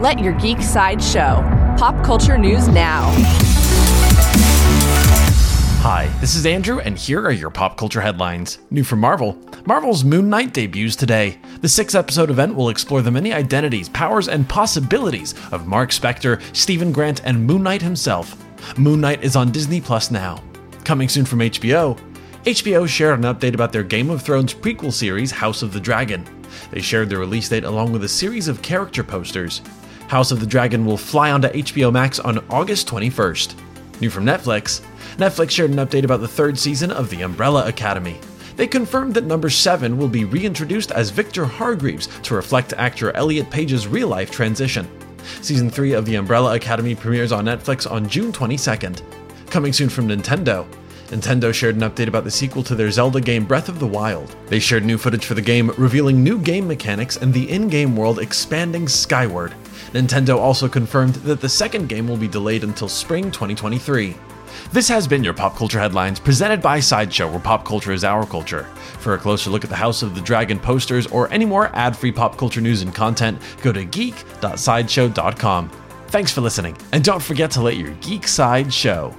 Let your geek side show. Pop culture news now. Hi, this is Andrew, and here are your pop culture headlines. New from Marvel Marvel's Moon Knight debuts today. The six episode event will explore the many identities, powers, and possibilities of Mark Spector, Steven Grant, and Moon Knight himself. Moon Knight is on Disney Plus now. Coming soon from HBO, HBO shared an update about their Game of Thrones prequel series, House of the Dragon. They shared the release date along with a series of character posters. House of the Dragon will fly onto HBO Max on August 21st. New from Netflix, Netflix shared an update about the third season of The Umbrella Academy. They confirmed that number 7 will be reintroduced as Victor Hargreeves to reflect actor Elliot Page's real life transition. Season 3 of The Umbrella Academy premieres on Netflix on June 22nd. Coming soon from Nintendo, Nintendo shared an update about the sequel to their Zelda game Breath of the Wild. They shared new footage for the game, revealing new game mechanics and the in game world expanding skyward. Nintendo also confirmed that the second game will be delayed until spring 2023. This has been your Pop Culture Headlines, presented by Sideshow, where pop culture is our culture. For a closer look at the House of the Dragon posters or any more ad free pop culture news and content, go to geek.sideshow.com. Thanks for listening, and don't forget to let your geek side show.